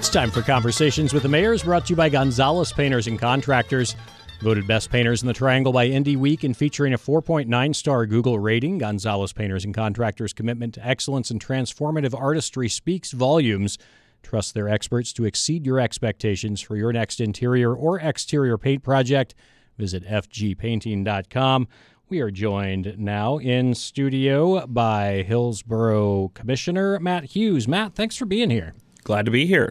It's time for Conversations with the Mayors, brought to you by Gonzalez Painters and Contractors. Voted Best Painters in the Triangle by Indy Week and featuring a 4.9 star Google rating, Gonzalez Painters and Contractors' commitment to excellence and transformative artistry speaks volumes. Trust their experts to exceed your expectations for your next interior or exterior paint project. Visit fgpainting.com. We are joined now in studio by Hillsborough Commissioner Matt Hughes. Matt, thanks for being here. Glad to be here.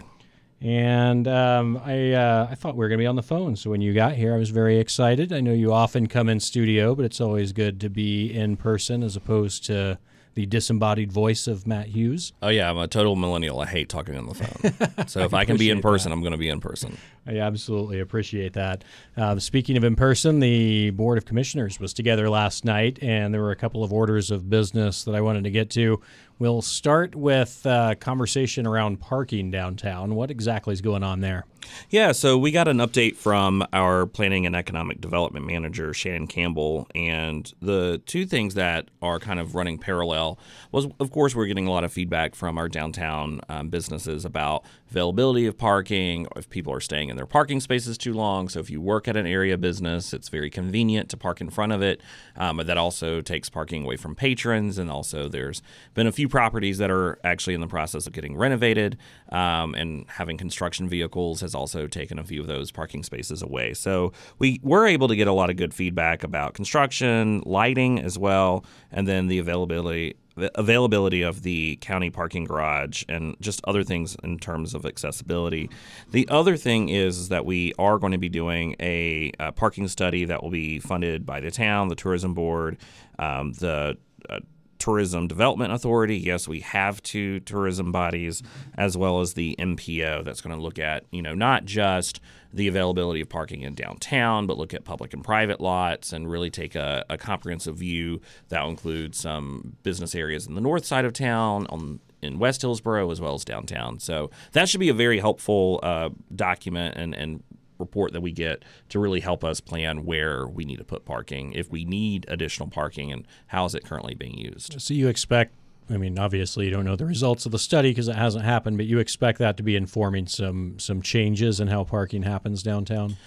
And um, I, uh, I thought we were going to be on the phone. So when you got here, I was very excited. I know you often come in studio, but it's always good to be in person as opposed to the disembodied voice of Matt Hughes. Oh yeah, I'm a total millennial. I hate talking on the phone. So if I, can be in person, that. I'm going to be in person. I absolutely appreciate that. Uh, speaking of in person, the Board of Commissioners was together last night, and there were a couple of orders of business that I wanted to get to. We'll start with a uh, conversation around parking downtown. What exactly is going on there? Yeah, so we got an update from our planning and economic development manager, Shannon Campbell. And the two things that are kind of running parallel was, of course, we're getting a lot of feedback from our downtown um, businesses about availability of parking, if people are staying in their parking spaces too long. So if you work at an area business, it's very convenient to park in front of it. Um, but that also takes parking away from patrons. And also, there's been a few properties that are actually in the process of getting renovated, um, and having construction vehicles has also taken a few of those parking spaces away. So we were able to get a lot of good feedback about construction, lighting as well, and then the availability availability of the county parking garage and just other things in terms of accessibility. The other thing is, that we are going to be doing a, a, parking study that will be funded by the town, the tourism board, um, the uh, Tourism Development Authority. Yes, we have two tourism bodies, as well as the MPO that's going to look at, you know, not just the availability of parking in downtown, but look at public and private lots and really take a, a comprehensive view that will include some business areas in the north side of town, on in West Hillsborough as well as downtown. So that should be a very helpful uh, document and, and report that we get to really help us plan where we need to put parking, if we need additional parking, and how is it currently being used. So you expect I mean, obviously, you don't know the results of the study because it hasn't happened, but you expect that to be informing some some changes in how parking happens downtown.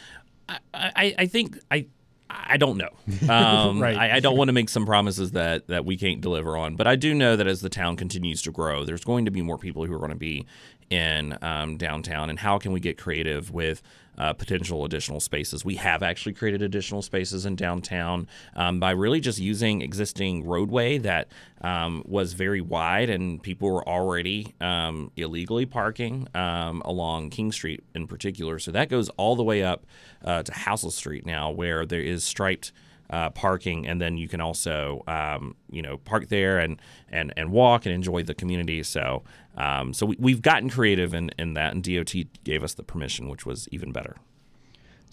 I, I, I think I. I don't know. Um, right. I, I, don't want to make some promises that, that we can't deliver on, but I do know that as the town continues to grow, there's going to be more people who are going to be in um, downtown, and how can we get creative with uh, potential additional spaces. We have actually created additional spaces in downtown um, by really just using existing roadway that um, was very wide and people were already um, illegally parking um, along King Street in particular. So that goes all the way up uh, to Housel Street now, where there is striped. Uh, parking, and then you can also, um, you know, park there and and and walk and enjoy the community. So um, so we, have gotten creative in, in that, and DOT gave us the permission, which was even better.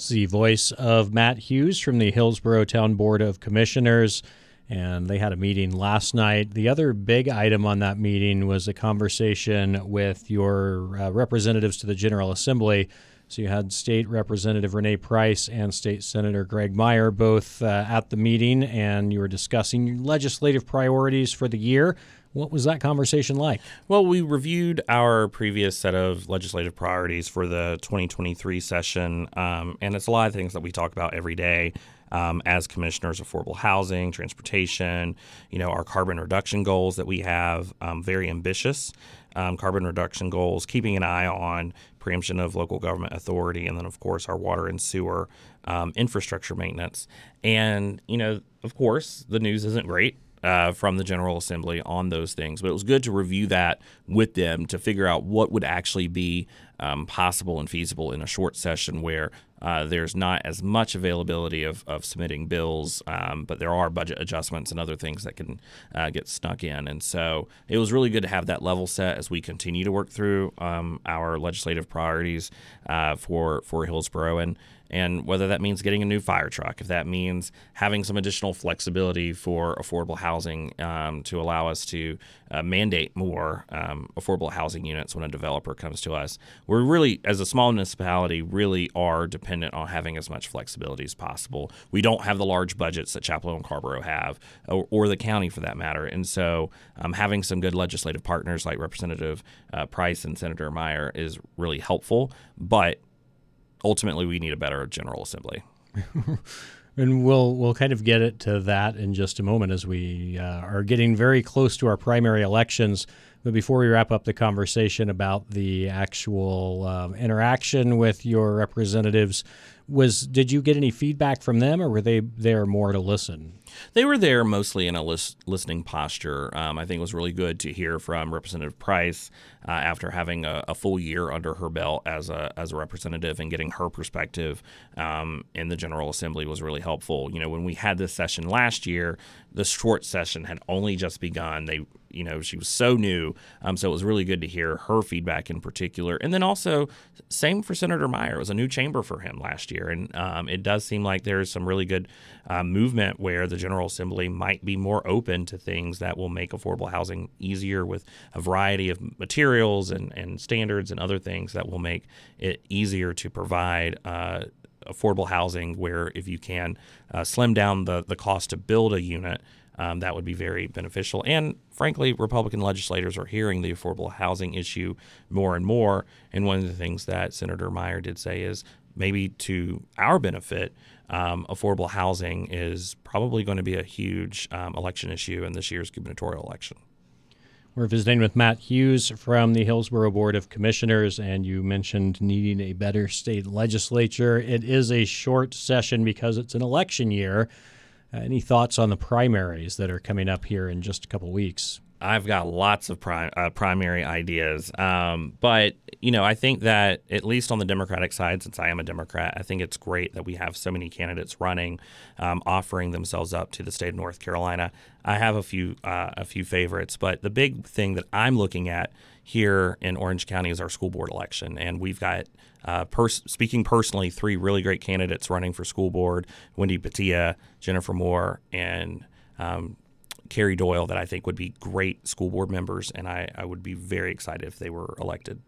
The voice of Matt Hughes from the Hillsborough Town Board of Commissioners, and they had a meeting last night. The other big item on that meeting was a conversation with your uh, representatives to the General Assembly. So you had State Representative Renee Price and State Senator Graig Meyer both uh, at the meeting, and you were discussing your legislative priorities for the year. What was that conversation like? Well, we reviewed our previous set of legislative priorities for the 2023 session, um, and it's a lot of things that we talk about every day. Um, as commissioners, affordable housing, transportation, you know, our carbon reduction goals that we have, um, very ambitious um, carbon reduction goals, keeping an eye on preemption of local government authority, and then, of course, our water and sewer um, infrastructure maintenance. And, you know, of course, the news isn't great uh, from the General Assembly on those things. But it was good to review that with them to figure out what would actually be um, possible and feasible in a short session where uh, there's not as much availability of, of submitting bills, um, but there are budget adjustments and other things that can uh, get snuck in. And so it was really good to have that level set as we continue to work through um, our legislative priorities uh, for for Hillsborough. And And whether that means getting a new fire truck, if that means having some additional flexibility for affordable housing um, to allow us to uh, mandate more um, affordable housing units when a developer comes to us, we're really, as a small municipality, really are dependent on having as much flexibility as possible. We don't have the large budgets that Chapel and Carrboro have, or, or, the county for that matter. And so um, having some good legislative partners like Representative uh, Price and Senator Meyer is really helpful. But ultimately we need a better General Assembly. and we'll we'll kind of get it to that in just a moment as we uh, are getting very close to our primary elections. But before we wrap up the conversation about the actual um, interaction with your representatives, was did you get any feedback from them, or were they there more to listen? They were there mostly in a lis- listening posture. Um, I think it was really good to hear from Representative Price uh, after having a, a, full year under her belt as a as a representative and getting her perspective um, in the General Assembly was really helpful. You know, when we had this session last year, the short session had only just begun. They you know she was so new um, so it was really good to hear her feedback in particular. And then also same for senator meyer. It was a new chamber for him last year. And um, it does seem like there's some really good uh, movement where the general assembly might be more open to things that will make affordable housing easier with a variety of materials and, and standards and other things that will make it easier to provide uh, affordable housing where if you can uh, slim down the, the cost to build a unit um, that would be very beneficial. And frankly, Republican legislators are hearing the affordable housing issue more and more. And one of the things that Senator Meyer did say is maybe to our benefit, um, affordable housing is probably going to be a huge um, election issue in this year's gubernatorial election. We're visiting with Matt Hughes from the Hillsborough Board of Commissioners, and you mentioned needing a better state legislature. It is a short session because it's an election year. Uh, any thoughts on the primaries that are coming up here in just a couple weeks? I've got lots of uh, primary ideas, um, but you know, I think that at least on the Democratic side, since I am a Democrat, I think it's great that we have so many candidates running, um, offering themselves up to the state of North Carolina. I have a few uh, a few favorites, but the big thing that I'm looking at here in Orange County is our school board election, and we've got uh, pers- speaking personally, three really great candidates running for school board: Wendy Patia, Jennifer Moore, and um, Carrie Doyle. That I think would be great school board members, and I, I would be very excited if they were elected.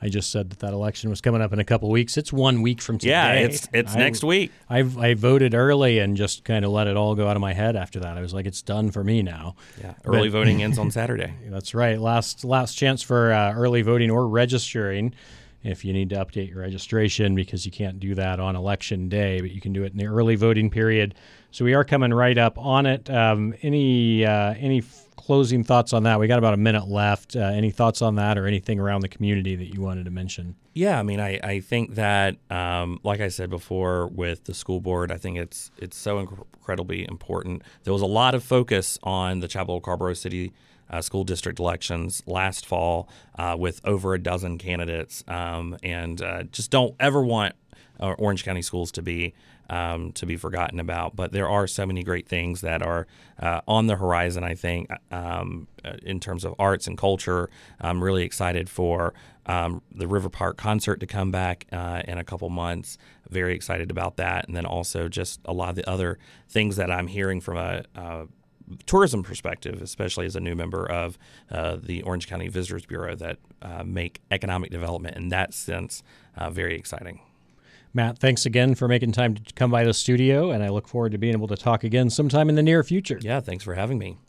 I just said that that election was coming up in a couple weeks. It's one week from today. Yeah, it's it's I, next week. I I voted early and just kind of let it all go out of my head after that. I was like, it's done for me now. Yeah, early but, voting ends on Saturday. That's right. Last last chance for uh, early voting or registering if you need to update your registration because you can't do that on election day, but you can do it in the early voting period. So we are coming right up on it. Um, any uh, any closing thoughts on that? We got about a minute left. Uh, any thoughts on that, or anything around the community that you wanted to mention? Yeah, I mean, I, I think that, um, like I said before, with the school board, I think it's it's so incredibly important. There was a lot of focus on the Chapel Carrboro City uh, school district elections last fall uh, with over a dozen candidates, um, and uh, just don't ever want uh, Orange County schools to be um, to be forgotten about. But there are so many great things that are uh, on the horizon. I think um, uh, in terms of arts and culture, I'm really excited for um, the River Park concert to come back in a couple months. Very excited about that, and then also just a lot of the other things that I'm hearing from a, a tourism perspective, especially as a new member of uh, the Orange County Visitors Bureau, that uh, make economic development in that sense uh, very exciting. Matt, thanks again for making time to come by the studio, and I look forward to being able to talk again sometime in the near future. Yeah, thanks for having me.